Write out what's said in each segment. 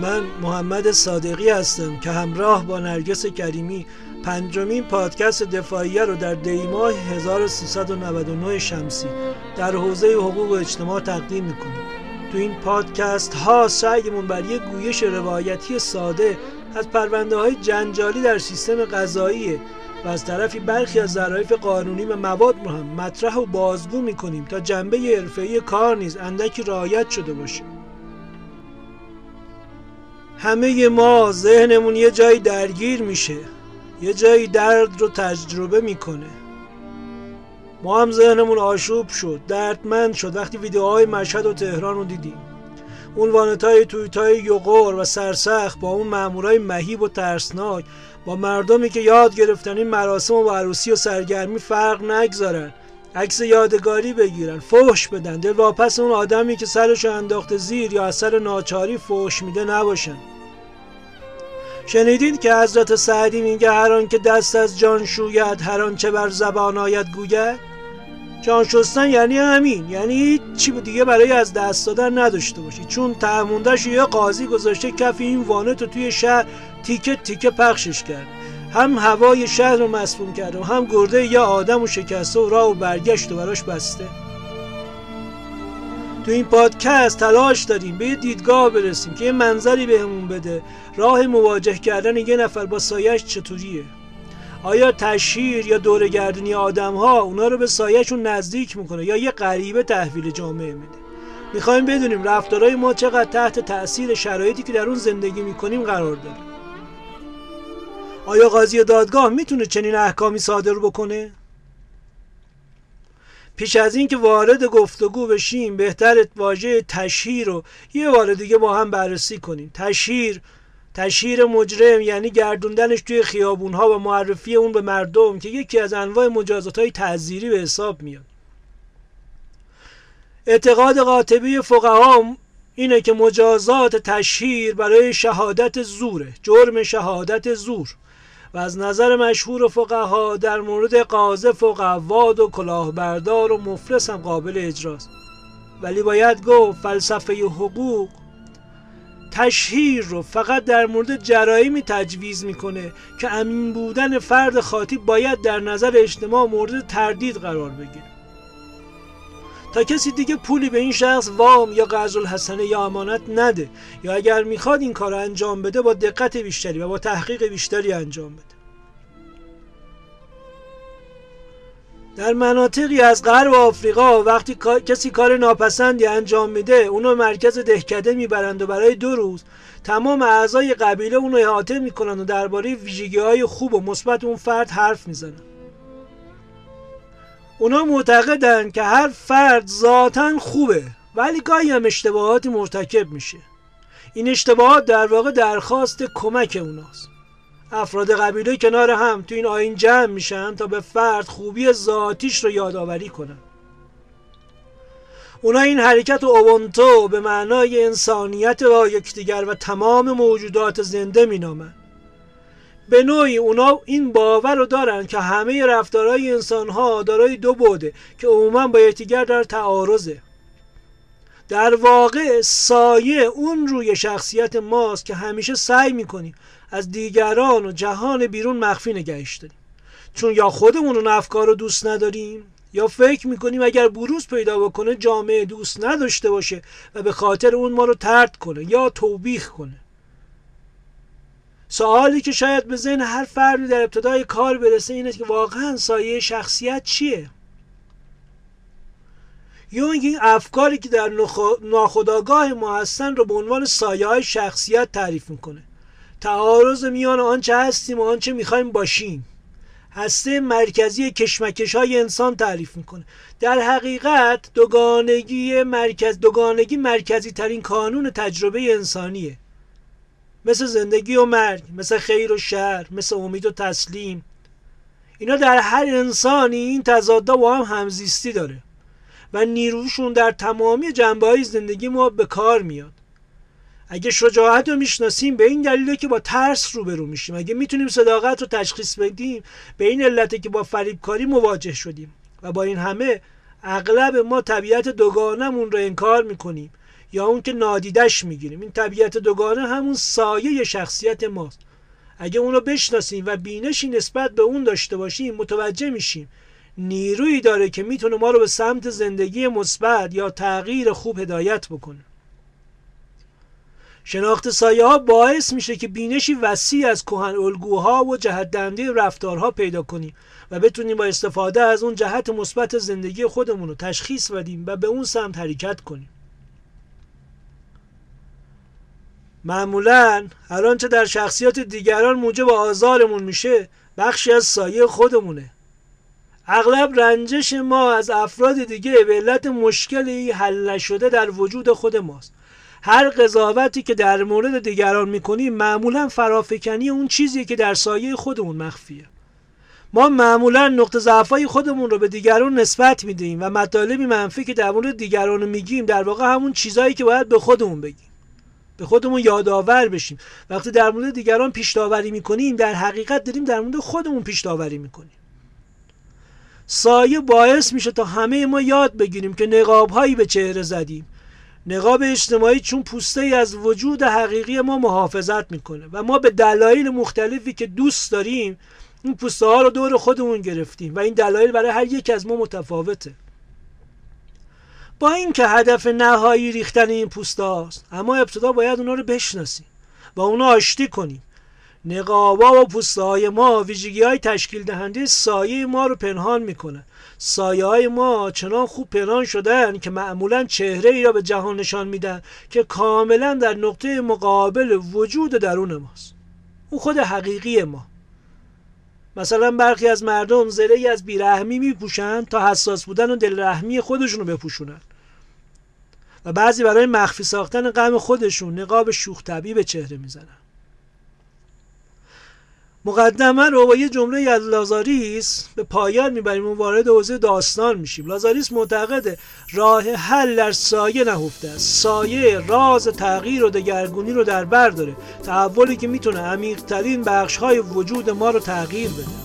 من محمد صادقی هستم که همراه با نرگس کریمی پنجمین پادکست دفاعیه رو در دیماه 1399 شمسی در حوزه حقوق و اجتماع تقدیم می‌کنیم تو این پادکست ها سعیمون بر یک گویش روایتی ساده از پرونده های جنجالی در سیستم قضاییه و از طرفی برخی از ظرایف قانونی و مواد رو هم مطرح و بازگو می‌کنیم تا جنبه حرفه‌ای کار نیز اندکی رعایت شده باشه. همه ما ذهنمون یه جایی درگیر میشه. یه جایی درد رو تجربه می‌کنه. ما هم ذهنمون آشوب شد دردمند شد. وقتی ویدیوهای مشهد و تهران رو دیدیم. اون وانت های تویت های یوغور و سرسخ با اون مامورای مهیب و ترسناک با مردمی که یاد گرفتن این مراسم و عروسی و سرگرمی فرق نگذارن. عکس یادگاری بگیرن فوش بدن. دل واپس اون آدمی که سرش انداخته زیر یا اثر ناچاری فوش میده نباشن. شنیدید که حضرت سعدی میگه هر آن که دست از جان شوید هر آن چه بر زبان آید گوید؟ جان شستن یعنی همین یعنی چی دیگه برای از دست دادن نداشته باشی. چون تعموندش یه قاضی گذاشته کف این وانه تو توی شهر تیکه تیکه پخشش کرد. هم هوای شهر رو مسموم کرده و هم گرده یه آدم و شکسته و راه و برگشت و براش بسته. تو این پادکست تلاش داریم به یه دیدگاه برسیم که یه منظری بهمون بده. راه مواجه کردن یه نفر با سایش چطوریه؟ آیا تشهیر یا دورگردونی آدم ها اونا رو به سایهشون نزدیک می‌کنه یا یه غریبه تحویل جامعه میده؟ می‌خوایم بدونیم رفتارهای ما چقدر تحت تاثیر شرایطی که در اون زندگی می‌کنیم قرار داره. آیا قاضی دادگاه می‌تونه چنین احکامی صادر بکنه؟ پیش از اینکه وارد گفتگو بشیم بهتر واژه تشهیر رو یه بار دیگه با هم بررسی کنیم. تشهیر تشهیر مجرم یعنی گردوندنش توی خیابون ها و معرفی اون به مردم که یکی از انواع مجازات های تعذیری به حساب میاد. اعتقاد قاطبی فقها اینه که مجازات تشهیر برای شهادت زوره جرم شهادت زور. و از نظر مشهور فقها در مورد قاذف و قواد و کلاهبردار و مفلس هم قابل اجراست. ولی باید گفت فلسفه حقوق تشهیر رو فقط در مورد جرایمی تجویز می‌کنه که امین بودن فرد خاطی باید در نظر اجتماع مورد تردید قرار بگیره. تا کسی دیگه پولی به این شخص وام یا قرض الحسنه یا امانت نده یا اگر می‌خواد این کار انجام بده با دقت بیشتری و با تحقیق بیشتری انجام بده. در مناطقی از غرب آفریقا وقتی کسی کار ناپسندی انجام میده اونو مرکز دهکده می‌برند و برای دو روز تمام اعضای قبیله اونو احاطه می‌کنن و درباره ویژگی های خوب و مثبت اون فرد حرف می‌زنن اونا معتقدن که هر فرد ذاتا خوبه ولی گاهی هم اشتباهاتی مرتکب میشه. این اشتباهات در واقع درخواست کمک اوناست. افراد قبیله کنار هم تو این آین جمع میشن تا به فرد خوبی ذاتیش رو یادآوری کنن. اونا این حرکت و اوبونتو به معنای انسانیت با یکدیگر و تمام موجودات زنده مینامن. به نوعی اونا این باور رو دارن که همه رفتارهای انسان ها دارای دو بوده که عموما با یکدیگر در تعارضه. در واقع سایه اون روی شخصیت ماست که همیشه سعی می‌کنیم از دیگران و جهان بیرون مخفی نگهش داریم. چون یا خودمون اون افکار رو دوست نداریم یا فکر می‌کنیم اگر بروز پیدا بکنه جامعه دوست نداشته باشه و به خاطر اون ما رو ترد کنه یا توبیخ کنه. سوالی که شاید به ذهن هر فردی در ابتدای کار برسه اینه که واقعا سایه شخصیت چیه؟ یا این افکاری که در ناخودآگاه ما هستن رو به عنوان سایه های شخصیت تعریف می‌کنه. تعارض میان آنچه هستیم و آنچه می‌خوایم باشیم. هسته مرکزی کشمکش های انسان تعریف می‌کنه. در حقیقت دوگانگی مرکز دوگانگی مرکزی ترین کانون تجربه انسانیه. مثل زندگی و مرگ مثل خیر و شر مثل امید و تسلیم. اینا در هر انسانی این تضادا با هم همزیستی داره و نیروشون در تمامی جنبه های زندگی ما به کار میاد. اگه شجاعت رو می‌شناسیم به این دلیله که با ترس روبرو میشیم. اگه می‌تونیم صداقت رو تشخیص بدیم به این علته که با فریبکاری مواجه شدیم. و با این همه اغلب ما طبیعت دوگانمون رو انکار می‌کنیم. یا اون که نادیدش می‌گیریم. این طبیعت دوگانه همون سایه شخصیت ماست. اگه اون رو بشناسیم و بینشی نسبت به اون داشته باشیم متوجه میشیم. نیرویی داره که می‌تونه ما رو به سمت زندگی مثبت یا تغییر خوب هدایت بکنه. شناخت سایه ها باعث میشه که بینشی وسیع از کهن الگوها و جهت دنده رفتارها پیدا کنیم و بتونیم با استفاده از اون جهت مثبت زندگی خودمون رو تشخیص بدیم و به اون سمت حرکت کنیم. معمولا هر آنچه در شخصیات دیگران موجب آزارمون میشه بخشی از سایه خودمونه. اغلب رنجش ما از افراد دیگه به علت مشکلی حل نشده در وجود خود ماست. هر قضاوتی که در مورد دیگران می‌کنیم معمولا فرافکنی اون چیزی که در سایه خودمون مخفیه. ما معمولا نقطه ضعفای خودمون رو به دیگران نسبت میدیم و مطالبی منفی که در مورد دیگران میگیم در واقع همون چیزهایی که باید به خودمون بگیم. به خودمون یادآور بشیم. وقتی در مورد دیگران پیش داوری می‌کنیم در حقیقت داریم در مورد خودمون پیش داوری می‌کنیم. سایه باعث میشه تا همه ما یاد بگیریم که نقاب هایی به چهره زدیم. نقاب اجتماعی چون پوسته ای از وجود حقیقی ما محافظت می‌کنه و ما به دلایل مختلفی که دوست داریم این پوسته ها رو دور خودمون گرفتیم و این دلایل برای هر یک از ما متفاوته. با اینکه هدف نهایی ریختن این پوسته است اما ابتدا باید اونا رو بشناسیم و اونا آشتی کنیم. نقابا و پوسته های ما ویژگی های تشکیل دهنده سایه ما رو پنهان می‌کنه سایه های ما چنان خوب پنهان شدن که معمولا چهره ای را به جهان نشان میدن که کاملا در نقطه مقابل وجود درون ماست. اون خود حقیقی ما. مثلا برخی از مردم زره از بیرحمی میپوشن تا حساس بودن و دلرحمی خودشون رو بپوشونن. و بعضی برای مخفی ساختن غم خودشون نقاب شوخ به چهره می‌زنن. مقدمه رو با یه جمله از لازاریس به پایان می‌بریم. و وارد حوزه داستان میشیم. لازاریس معتقده راه حل در سایه نهفته است. سایه راز تغییر و دگرگونی رو در بر داره. تحولی که می‌تونه عمیقترین بخش های وجود ما رو تغییر بده.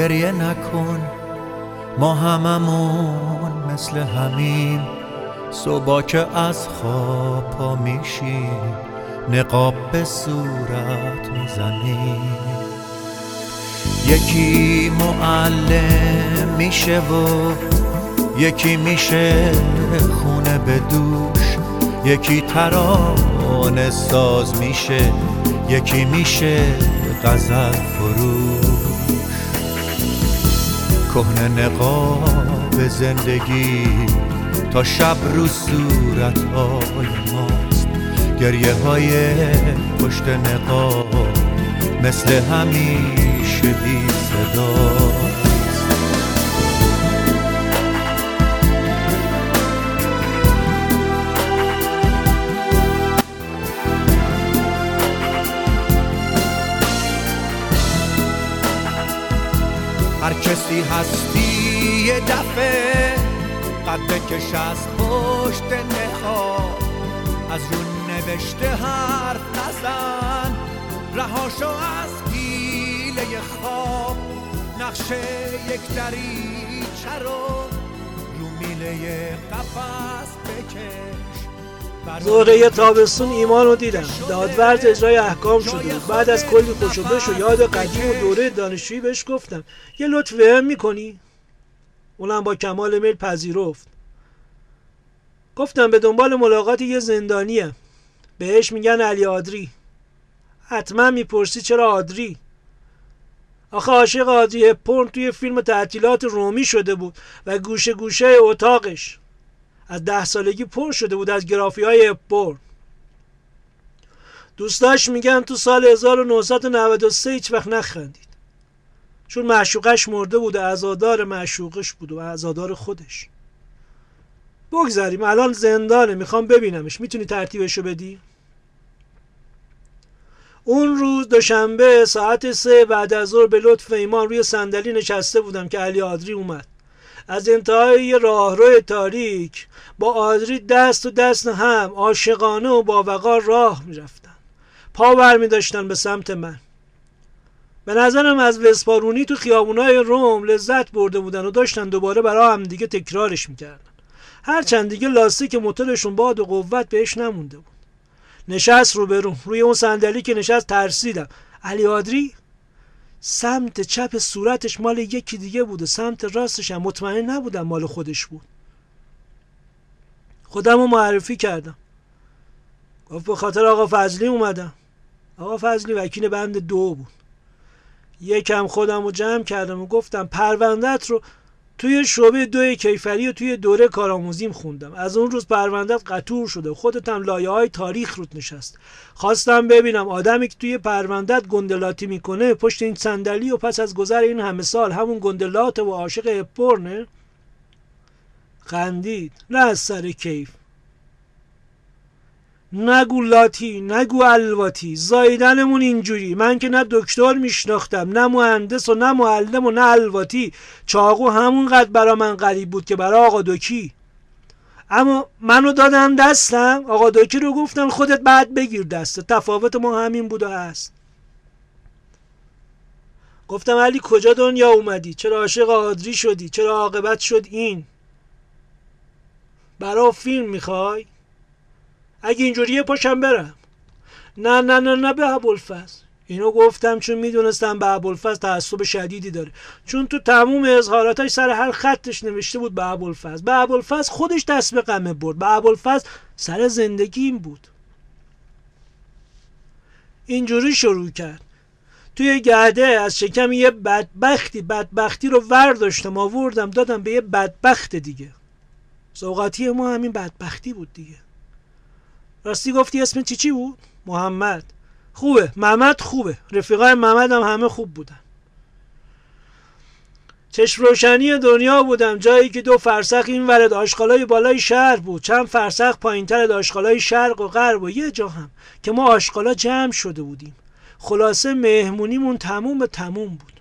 گریه نکن ما هممون مثل همین صبح که از خواب پا میشیم نقاب به صورت می‌زنیم. یکی معلم میشه و یکی میشه خونه به دوش یکی ترانه ساز میشه یکی میشه غزل. کهنه نقاب زندگی تا شب رو صورت های ماست. گریه های پشت نقاب مثل همیشه بی صدا. هر کسی هستی یه دفعه قد بکش از پشت نخواه. از رو نوشته حرف نزن رهاشو از گیله خواب. نقشه یک دریچه رو رو میله قفص بکش. زهره تابستون ایمان رو دیدم. دادورد اجرای احکام شده بعد از کلی خوشوبش و یاد قدیم و دوره دانشجویی بهش گفتم. یه لطف هم می‌کنی؟ اونم با کمال میل پذیرفت. گفتم به دنبال ملاقات یه زندانیه. بهش میگن علی آدری. حتما می‌پرسی چرا آدری؟ آخه عاشق آدری پرن توی فیلم تعطیلات رومی شده بود و گوشه گوشه اتاقش. از ده سالگی پر شده بود از گرافی های پور دوستاش میگن تو سال 1993 هیچ وقت نخندید. چون معشوقش مرده بود و ازادار معشوقش بود و ازادار خودش. بگذاریم الان زندانه می‌خوام ببینمش. می‌تونی ترتیبشو بدی؟ اون روز دوشنبه ساعت سه بعد از ظهر به لطف ایمان روی صندلی نشسته بودم که علی آدری اومد. از انتهای راهرو تاریک با آدری دست و دست هم عاشقانه و با وقار راه می‌رفتن. پا برمی داشتن به سمت من. به نظرم از وسپارونی تو خیابونای روم لذت برده بودن و داشتن دوباره برای هم دیگه تکرارش می‌کردن. هرچند دیگه لاستیک موتورشون باد و قوت بهش نمونده بود. نشست رو برون روی اون صندلی که نشست ترسیدم. علی آدری؟ سمت چپ صورتش مال یکی دیگه بود و سمت راستش هم مطمئن نبودم مال خودش بود. خودم رو معرفی کردم. گفت به خاطر آقا فضلی اومدم. آقا فضلی وکیل بند دو بود. یکم خودم رو جمع کردم و گفتم پروندت رو توی شعبه دو کیفری و توی دوره کارآموزیم خوندم. از اون روز پروندت قطور شده. خودت هم لایه های تاریخ روت نشست. خواستم ببینم آدمی که توی پروندت گندلاتی می‌کنه پشت این صندلی و پس از گذر این همه سال همون گندلات و عاشق اپرنه خندید. نه از سر کیف. نگو لاتی نگو الواتی زایدنمون اینجوری. من که نه دکتر میشناختم نه مهندس و نه معلم و نه الواتی. چاقو همونقدر برا من غریب بود که برا آقا دکی اما منو دادم دستم آقا دکی رو گفتن خودت بعد بگیر دسته تفاوت ما همین بود و هست گفتم علی کجا دنیا اومدی؟ چرا عاشق آدری شدی؟ چرا عاقبت شد این؟ برا فیلم می‌خوای؟ اگه اینجوریه پاشم برم. نه نه نه نه به ابوالفضل. اینو گفتم چون می‌دونستم به ابوالفضل تعصب شدیدی داره. چون تو تموم اظهاراتش سر هر خطش نوشته بود به ابوالفضل. به ابوالفضل خودش دست به قمه برد. به ابوالفضل سر زندگیم بود. اینجوری شروع کرد. توی گرده از شکم یه بدبختی بدبختی رو ورداشتم آوردم دادم به یه بدبخت دیگه. سوقاتی ما همین بدبختی بود دیگه. راستی گفتی اسم چی چی بود؟ محمد. خوبه. محمد خوبه. رفیقای محمد هم همه خوب بودن. چشم روشنی دنیا بودم. جایی که دو فرسخ این ورد آشغالای بالای شهر بود. چند فرسخ پایینتر آشغالای شرق و غرب و یه جا هم که ما آشغالا جمع شده بودیم. خلاصه مهمونیمون تموم به تموم بود.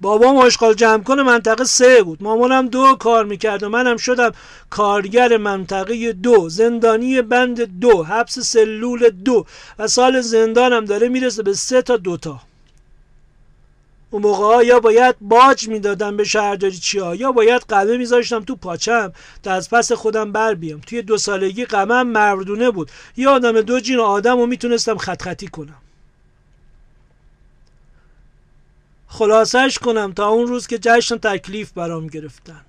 بابام آشغال جمع کنه منطقه سه بود. مامانم دو کار می‌کرد و منم شدم کارگر منطقه دو. زندانی بند دو حبس سلول دو. و سال زندانم داره می‌رسه به سه تا دوتا اون موقع یا باید باج می‌دادم به شهرداری چیا یا باید قمه میذاشتم تو پاچم تا از پس خودم بر بیام. توی دو سالگی قمم مردونه بود. یه آدم دو جین آدم رو می‌تونستم خط خطی کنم. خلاصش کنم تا اون روز که جشن تکلیف برام گرفتن.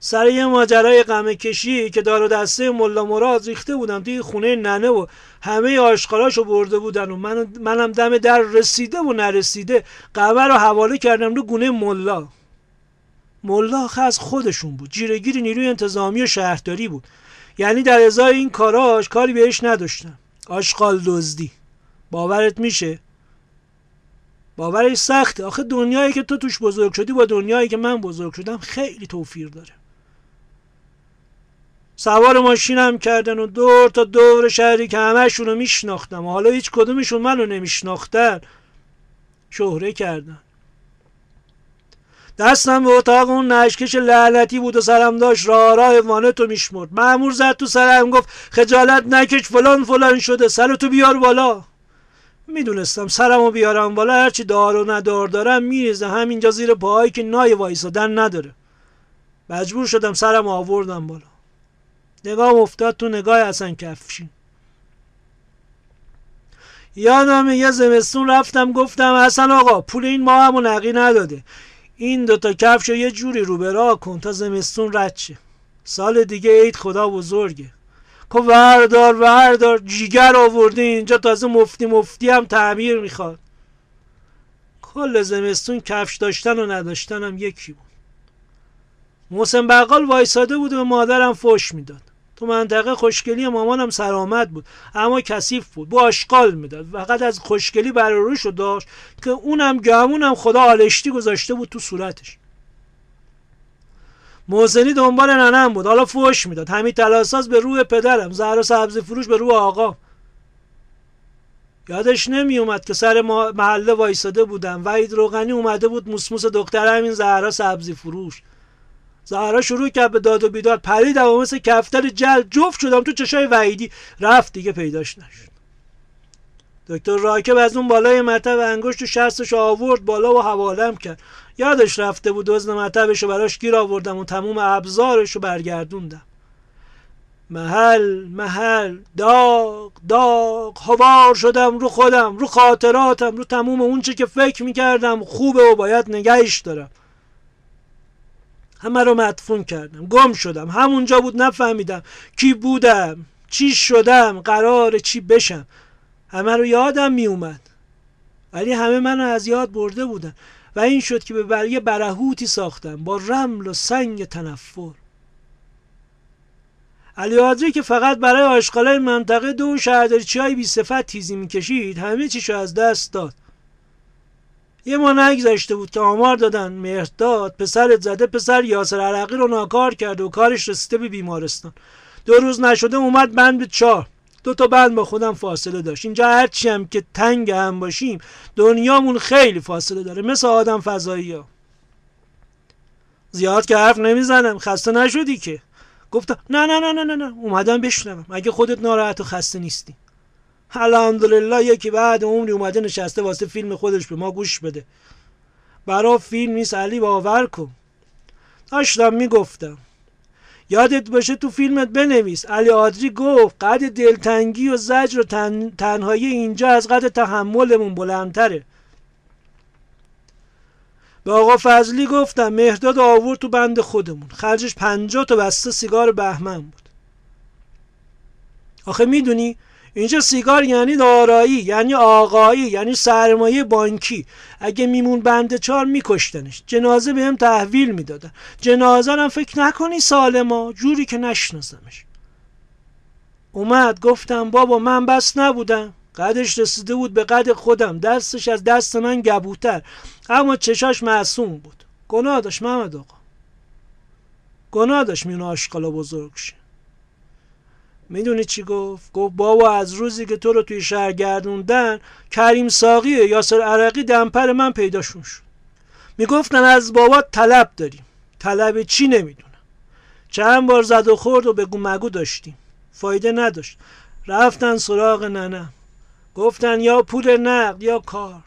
سر یه ماجرای غمه کشی که دار و دسته ملا مراد ریخته بودم توی خونه ننه و همه آشقالاشو برده بودن و من منم دم در رسیده و نرسیده قمه رو حواله کردم رو گونه ملا. ملا از خودشون بود. جیرگیر نیروی انتظامی و شهرداری بود. یعنی در ازای این کاراش کاری بهش نداشتم. آشغال دزدی. باورت میشه؟ باورش سخته. آخه دنیایی که تو توش بزرگ شدی با دنیایی که من بزرگ شدم خیلی توفیر داره. سوار ماشینم کردن و دور تا دور شهری که همهشون رو میشناختم و حالا هیچ کدومشون منو نمیشناختن شهره کردن. دستم به اتاق اون نشکش لعنتی بود و سرم داشت راه راه وانتو میشمرد. معمور زد تو سرم گفت خجالت نکش فلان فلان شده سرتو بیار بالا. می‌دونستم سرمو بیارم بالا هرچی دار و ندار دارم میریزه همینجا زیر پاهایی که نای وایسادن نداره. مجبور شدم سرم آوردم بالا. نگاه افتاد تو نگاه اصلا کفشین یادم یه زمستون رفتم گفتم حسن آقا پول این ماه همو نقی نداده. این دوتا کفش یه جوری رو به کن تا زمستون رد شه. سال دیگه عید خدا بزرگه. که وردار وردار جیگر آورده اینجا تازه مفتی مفتی هم تعمیر می‌خواد. کل زمستون کفش داشتن و نداشتن هم یکی بود. محسن بقال وایساده بود و مادرم فش می‌داد. تو منطقه خوشگلی مامانم سرآمد بود اما کثیف بود. با آشغال می‌داد. فقط از خوشگلی برای روش داشت که اونم گمونم خدا آلشتی گذاشته بود تو صورتش. محسنی دنبال ننم بود. حالا فوش می‌داد. همین تلاساز به روی پدرم. زهر سبزی فروش به روی آقا. یادش نمی اومد که سر محله وایساده بودم. وحید روغنی اومده بود موسموس دختر همین زهرا سبزی فروش. زهرا شروع کرد به داد و بیداد. پریدم و مثل کفتر جل جفت شدم تو چشای وحیدی. رفت دیگه پیداش نشد. دکتر راکب از اون بالای مطب انگشت و شستش آورد بالا و حوالم کرد. یادش رفته بود وزن مطبش رو براش گیر آوردم و تموم ابزارش رو برگردوندم. محل محل داغ داغ هوار شدم رو خودم رو خاطراتم رو تموم اونچه که فکر می‌کردم خوبه و باید نگهش دارم. همه رو مدفون کردم گم شدم. همونجا بود نفهمیدم کی بودم چی شدم قرار چی بشم. همه رو یادم میومد ولی همه منو از یاد برده بودن. و این شد که به برگه برهوتی ساختم با رمل و سنگ تنفر. علی که فقط برای آشغالای منطقه دو شهرداریچی های بی صفت تیزی می‌کشید همه چیشو از دست داد. یه ما نگذاشته بود که آمار دادن. مهرداد پسرت زده پسر یاسر عرقی رو ناکار کرده و کارش رسیده به بیمارستان. دو روز نشده اومد بند به چهار. دو تا بند با خودم فاصله داشت. اینجا هرچی هم که تنگ هم باشیم دنیامون خیلی فاصله داره. مثل آدم فضایی ها زیاد که حرف نمی‌زنم. خسته نشدی که. گفتم نه نه نه نه نه نه. اومدم بشنوم. اگه خودت ناراحت و خسته نیستی. الحمدلله یکی بعد عمری اومده نشسته واسه فیلم خودش به ما گوش بده. برا فیلم نیست. علی باور کن. داشتم می‌گفتم. یادت باشه تو فیلمت بنویس. علی آدری گفت قد دلتنگی و زجر و تن... تنهایی اینجا از قد تحملمون بلندتره. به آقا فضلی گفتم مهداد آورد تو بند خودمون. خرجش پنجاه تا بسته سیگار بهمن بود. آخه می‌دونی اینجا سیگار یعنی دارایی یعنی آقایی یعنی سرمایه بانکی. اگه میمون بند چار میکشتنش. جنازه بهم تحویل می‌دادن. جنازه هم فکر نکنی سالما جوری که نشناسمش. اومد گفتم بابا من بس نبودم. قدش رسیده بود به قد خودم. دستش از دست من گبوتر. اما چشاش معصوم بود. گناه داشت محمد آقا. گناه داشت میون آشقالا بزرگ شه. می‌دونی چی گفت؟ گفت بابا از روزی که تو رو توی شهر گردوندن کریم ساقی یاسر عرقی دمپر من پیداشون شد. می‌گفتن از بابا طلب داریم. طلب چی نمی‌دونم. چند بار زد و خورد و بگو مگو داشتیم. فایده نداشت. رفتن سراغ ننه. گفتن یا پول نقد یا کار.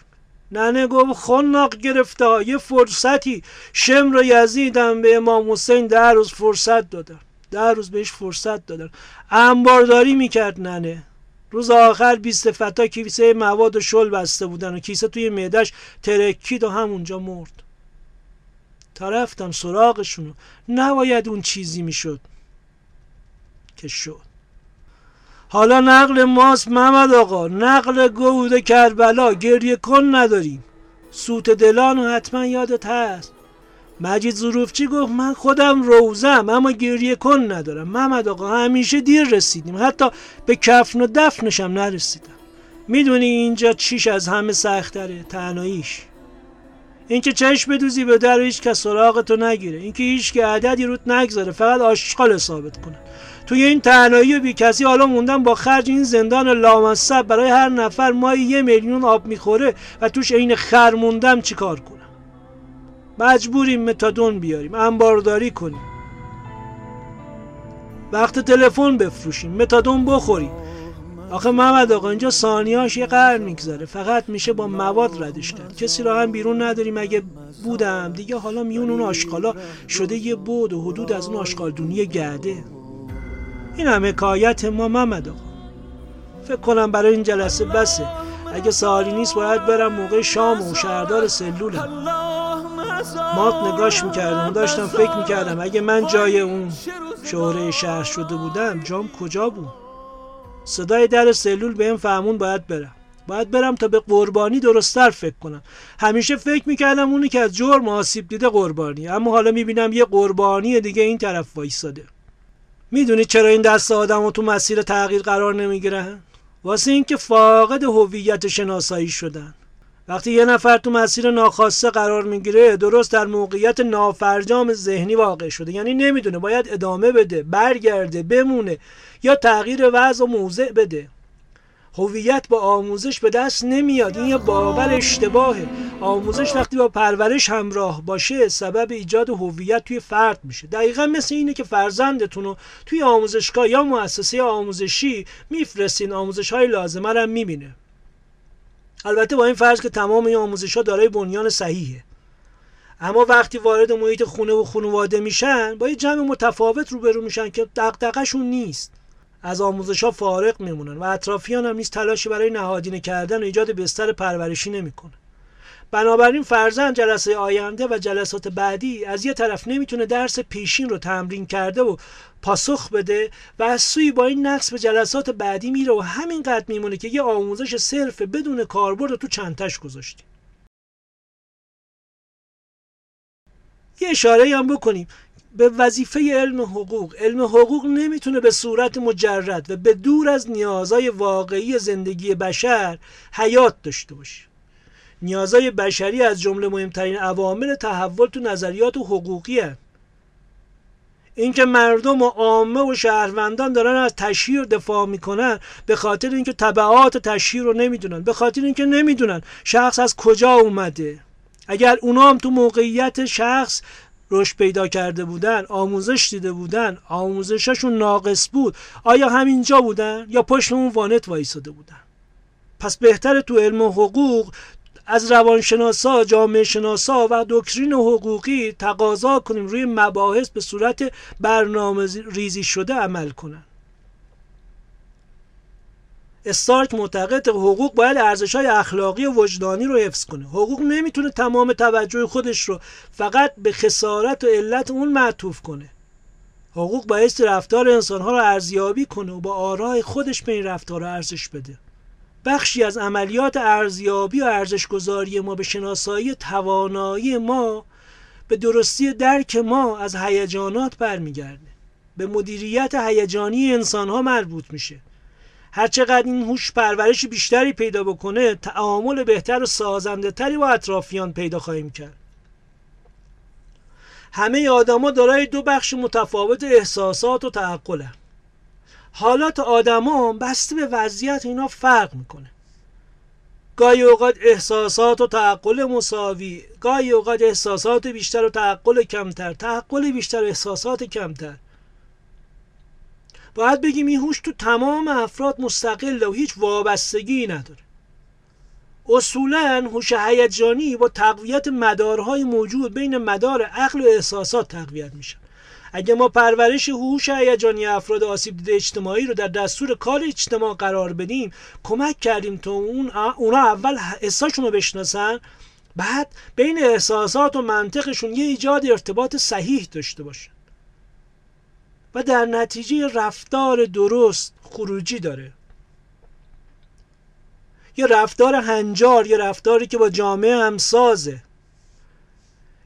ننه گفت خناق گرفته یه فرصتی. شمر یزیدم به امام حسین در روز فرصت دادن. در روز بهش فرصت دادن. انبارداری می‌کرد ننه. روز آخر بیست فتا کیسه مواد و شل بسته بودن و کیسه توی معدش ترکید و همونجا مرد. تا رفتم سراغشونو نباید اون چیزی می‌شد که شد. حالا نقل ماست محمد آقا. نقل گود کربلا. گریه کن نداریم. سوت دلان حتما یادت هست. مجید ظروفچی گفت من خودم روزم اما گریه کن ندارم. محمد آقا همیشه دیر رسیدیم. حتی به کفن و دفنشم نرسیدم. می‌دونی اینجا چیش از همه سختره؟ تنهاییش. اینکه چشم بدوزی به در هیچ کس سراغتو نگیره. اینکه هیچ که عددی روت نگذاره. فقط آشغال ثابت کنه. توی این تنهایی و بی کسی حالا موندم با خرج این زندان لامصب برای هر نفر مایی یه میلیون آب می‌خوره و توش عین خر موندم چیکار کنم؟ مجبوریم متادون بیاریم انبارداری کنیم. وقت تلفن بفروشیم متادون بخوریم. آخه محمد آقا اینجا ثانیاش یه قرن میگذره. فقط میشه با مواد ردش کرد. کسی را هم بیرون نداریم. اگه بودم دیگه حالا میون اون آشقالا شده یه بود و حدود از اون آشقال دونی گرده. این هم حکایت ما محمد آقا. فکر کنم برای این جلسه بسه. اگه سوالی نیست باید برم موقع شام و شهردار سلولم. مات نگاش می‌کردم داشتم فکر می‌کردم اگه من جای اون شهره شهر شده بودم جام کجا بود؟ صدای در سلول به این فهمون باید برم. باید برم تا به قربانی درستتر فکر کنم. همیشه فکر می‌کردم اونی که از جرم آسیب دیده قربانی اما حالا می‌بینم یه قربانی دیگه این طرف وایساده. می‌دونی چرا این دست آدم تو مسیر تغییر قرار نمی‌گیرن؟ واسه اینکه فاقد هویت شناسایی شدن. وقتی یه نفر تو مسیر ناخواسته قرار می‌گیره درست در موقعیت نافرجام ذهنی واقع شده. یعنی نمی‌دونه باید ادامه بده برگرده بمونه یا تغییر وضع و موضع بده. هویت با آموزش به دست نمیاد. این یه باور اشتباهه. آموزش وقتی با پرورش همراه باشه سبب ایجاد هویت توی فرد میشه. دقیقا مثل اینه که فرزندتون رو توی آموزشگاه یا مؤسسه آموزشی میفرستین. آموزش های لازمه رو می‌بینه. البته با این فرض که تمام این آموزش ها دارای بنیان صحیحه. اما وقتی وارد محیط خونه و خانواده میشن با یه جمع متفاوت روبرو میشن که دغدغه‌شون نیست. از آموزش ها فارغ میمونن و اطرافیان هم نیست تلاشی برای نهادینه کردن و ایجاد بستر پرورشی نمی‌کنه بنابراین فرزند جلسه آینده و جلسات بعدی از یه طرف نمی‌تونه درس پیشین رو تمرین کرده و پاسخ بده و از سوی با این نقص به جلسات بعدی میره و همینقدر میمونه که یه آموزش صرف بدون کاربرد تو چندتش گذاشتیم یه اشاره هم بکنیم. به وظیفه علم حقوق. علم حقوق نمی‌تونه به صورت مجرد و به دور از نیازهای واقعی زندگی بشر حیات داشته باشه. نیازهای بشری از جمله مهمترین عوامل تحول تو نظریات و حقوقی هست. اینکه مردم و عامه و شهروندان دارن از تشهیر دفاع می‌کنن به خاطر اینکه تبعات تشهیر رو نمی‌دونن به خاطر اینکه نمی‌دونن شخص از کجا اومده. اگر اونا هم تو موقعیت شخص رشد پیدا کرده بودن آموزش دیده بودن آموزششون ناقص بود آیا همینجا بودن یا پشت اون وانت وایساده بودن؟ پس بهتر تو علم حقوق از روانشناسا، جامعه شناسا و دکترین حقوقی تقاضا کنیم روی مباحث به صورت برنامه ریزی شده عمل کنن. استارک معتقد حقوق باید ارزش های اخلاقی و وجدانی رو حفظ کنه. حقوق نمی‌تونه تمام توجه خودش رو فقط به خسارت و علت اون معطوف کنه. حقوق باید رفتار انسان ها رو ارزیابی کنه و با آرای خودش به این رفتار ارزش بده. بخشی از عملیات ارزیابی و ارزشگذاری ما به شناسایی توانایی ما به درستی درک ما از هیجانات برمیگرده. به مدیریت هیجانی انسان ها مربوط میشه. هرچقدر این هوش پرورش بیشتری پیدا بکنه تعامل بهتر و سازنده تری با اطرافیان پیدا خواهیم کرد. همه آدما دارای دو بخش متفاوت احساسات و تعقلن. حالات آدما بسته به وضعیت اینا فرق می‌کنه. گاهی اوقات احساسات و تعقل مساوی گاهی اوقات احساسات بیشتر و تعقل کمتر تعقل بیشتر و احساسات کمتر. باید بگیم این هوش تو تمام افراد مستقل و هیچ وابستگی نداره. اصولا هوش هیجانی با تقویت مدارهای موجود بین مدار عقل و احساسات تقویت میشن اگه ما پرورش هوش هیجانی افراد آسیب دیده اجتماعی رو در دستور کار اجتماع قرار بدیم کمک کردیم تا اون اونا اول احساسشون رو بشناسن بعد بین احساسات و منطقشون یه ایجاد ارتباط صحیح داشته باشن. و در نتیجه رفتار درست خروجی داره. یه رفتار هنجار یه رفتاری که با جامعه همسازه.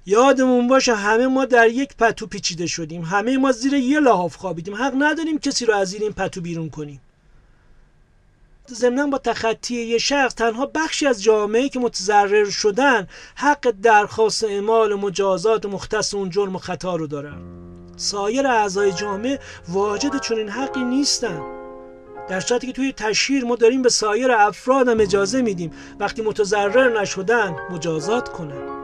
یادمون باشه همه ما در یک پتو پیچیده شدیم. همه ما زیر یه لحاف خوابیدیم. حق نداریم کسی رو از زیر این پتو بیرون کنیم. ضمنا با تخطی یه شخص تنها بخشی از جامعه که متضرر شدن حق درخواست اعمال مجازات مختص اون جرم و خطا رو دارن. سایر اعضای جامعه واجد چنین حقی نیستن. در صورتی که توی تشهیر ما داریم به سایر افراد هم اجازه میدیم وقتی متضرر نشدن مجازات کنن.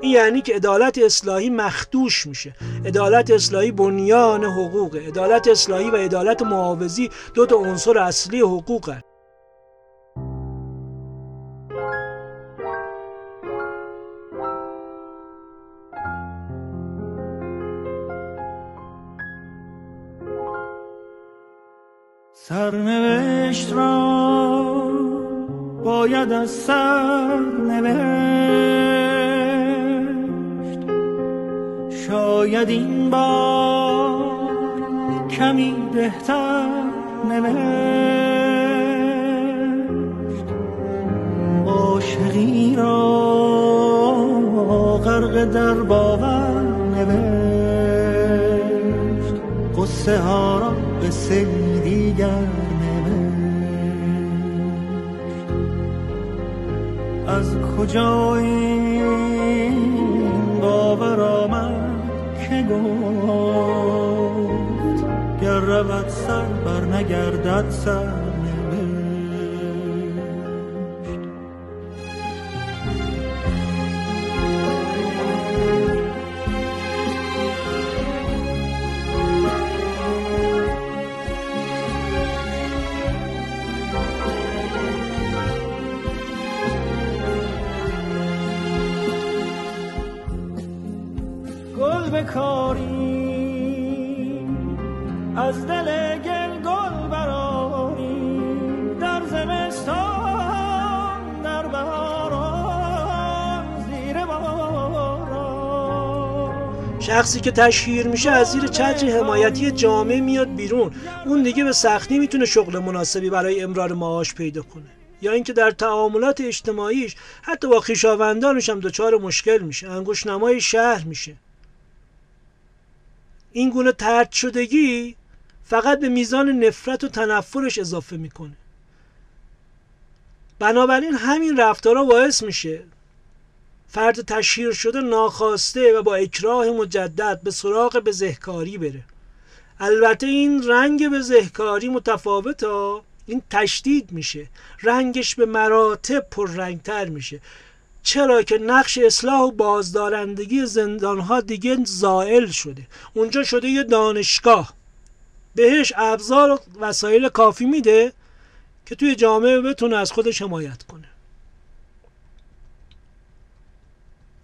این یعنی که عدالت اصلاحی مخدوش میشه. عدالت اصلاحی بنیان حقوقه. عدالت اصلاحی و عدالت معاوضی دو تا عنصر اصلی حقوقه سرنوشت را باید از سر شاید این بار کمی بهتر نوشت. عاشقی را غرق در باور نوشت. قصه ها را قصه دیگر از کجا این گفت گر رود سر بر نگردد سر. شخصی که تشهیر میشه از زیر چتر حمایتی جامعه میاد بیرون. اون دیگه به سختی می‌تونه شغل مناسبی برای امرار معاش پیدا کنه. یا اینکه در تعاملات اجتماعیش حتی با خویشاوندانش هم دچار مشکل میشه انگوش نمای شهر میشه. این گونه ترد شدگی فقط به میزان نفرت و تنفرش اضافه می‌کنه. بنابراین همین رفتارا باعث میشه فرد تشهیر شده ناخواسته و با اکراه مجدد به سراغ بزهکاری بره. البته این رنگ بزهکاری متفاوت ها این تشدید میشه. رنگش به مراتب پررنگتر میشه. چرا که نقش اصلاح و بازدارندگی زندانها دیگه زائل شده. اونجا شده یه دانشگاه. بهش ابزار و وسایل کافی میده که توی جامعه بتونه از خودش حمایت کنه.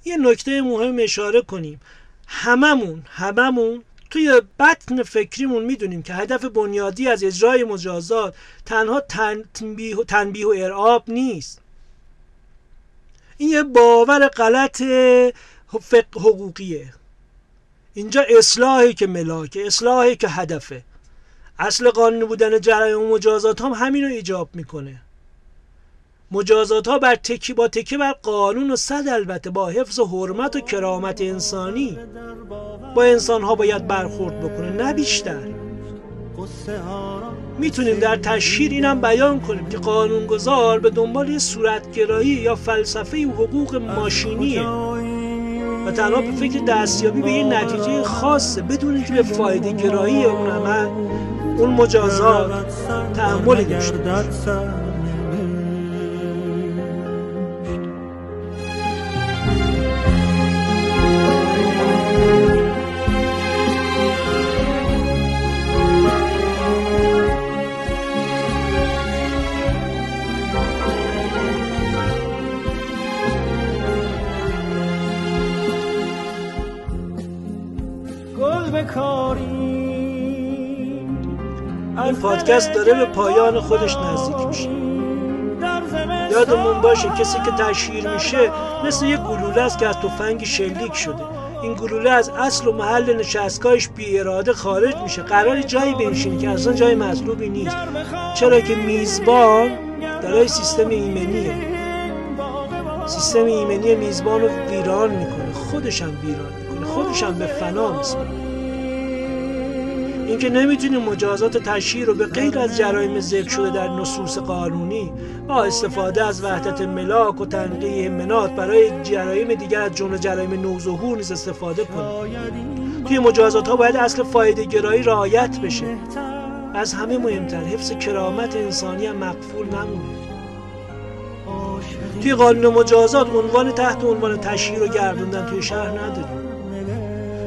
یه نکته مهم اشاره کنیم. هممون هممون توی بطن فکریمون می‌دونیم که هدف بنیادی از اجرای مجازات تنها تنبیه و, تنبیه و ارعاب نیست. این یه باور غلط فقه حقوقیه. اینجا اصلاحی که ملاکه اصلاحی که هدفه. اصل قانونی بودن جرایم مجازات هم همین رو ایجاب می‌کنه. مجازات ها بر تکی با تکی بر قانون و صد البته با حفظ و حرمت و کرامت انسانی. با انسان ها باید برخورد بکنه نه بیشتر. می‌تونیم در تشهیر اینم بیان کنیم که قانونگذار به دنبال یه صورتگرایی یا فلسفه حقوق ماشینیه. و تنها به فکر دستیابی به یه نتیجه خاصه بدون اینکه به فایده گرایی اون عمل اون مجازات تحمل داشته پادکست داره به پایان خودش نزدیک میشه. یادمون باشه کسی که تشهیر میشه مثل یه گلوله است که از تفنگ شلیک شده. این گلوله از اصل و محل نشستگاهش بی اراده خارج میشه. قرار جایی بنشینه که اصلا جای مطلوبی نیست. چرا که میزبان دارای سیستم ایمنیه. سیستم ایمنی میزبان رو ویران می‌کنه. خودش هم ویران می‌کنه. خودش هم به فنا میسپاره. اینکه نمی‌تونیم مجازات تشهیر رو به غیر از جرایم ذکر شده در نصوص قانونی با استفاده از وحدت ملاک و تنقیه منات برای جرایم دیگر از جمله جرایم نوظهور نیز استفاده کنیم. توی مجازات ها باید اصل فایده گرایی رعایت بشه. از همه مهمتر حفظ کرامت انسانی هم مقفول نمونه. توی قانون مجازات عنوان تحت عنوان تشهیر و گردوندن توی شهر نداریم.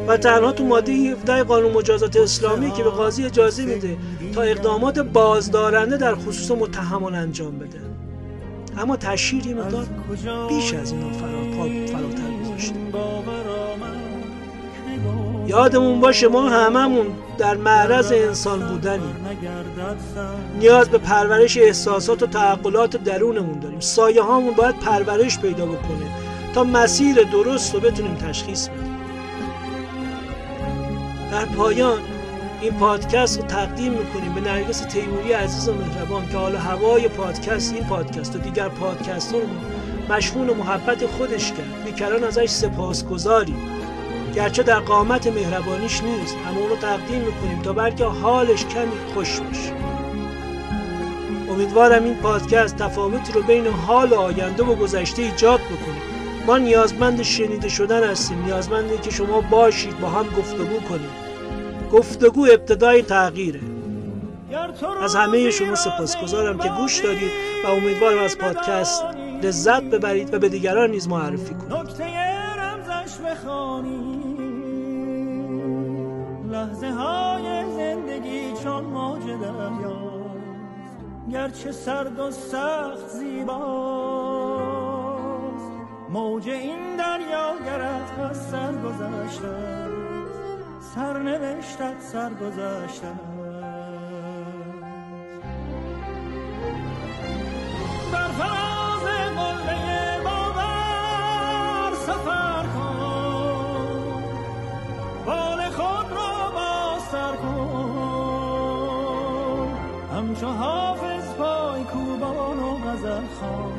و تنها تو ماده 17 قانون مجازات اسلامی که به قاضی اجازه میده تا اقدامات بازدارنده در خصوص متهمان انجام بده. اما تشهیر مقدار بیش از اینا فراتر گذاشته. یادمون باشه ما هممون در معرض انسان بودنیم. نیاز به پرورش احساسات و تعقلات درونمون داریم. سایه هامون باید پرورش پیدا بکنه تا مسیر درست رو بتونیم تشخیص بدیم. در پایان این پادکست رو تقدیم می‌کنیم به نرگس تیموری عزیز و مهربان که حالا هوای پادکست این پادکست و دیگر پادکست رو مشمون و محبت خودش کرد. بیکران ازش سپاس گذاریم گرچه در قامت مهربانیش نیست اما اونو تقدیم می‌کنیم تا بلکه حالش کمی خوش بشه. امیدوارم این پادکست تفاوتی رو بین حال آینده و گذشته ایجاد بکنه. ما نیازمند شنیده شدن هستیم. نیازمند که شما باشید با هم گفتگو کنید گفتگو ابتدای تغییره. از همه شما سپاسگزارم که گوش دارید و امیدوارم از پادکست لذت ببرید و به دیگران نیز معرفی کنید. لحظه های زندگی چون موج دریاست. گرچه سرد و سخت زیباست. موج این دریا گرد از سر گذشته سرنوشتت سر گذشته در فراز قله باور سفر کن. بال خود را باستر کن. همچو حافظ پای کوبان و غزل خان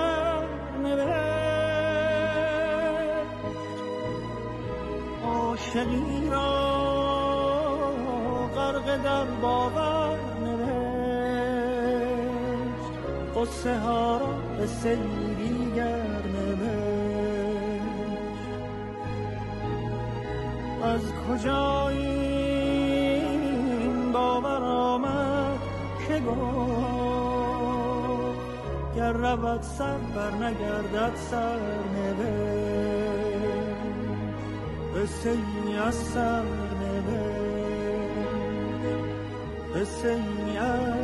عاشقی را غرق در باور نوشت. قصه ها را به سیری از کجا این باور آمد که گفت گر رود سر بر نگردد سر قصه ای از سر نوشت. قصه ای از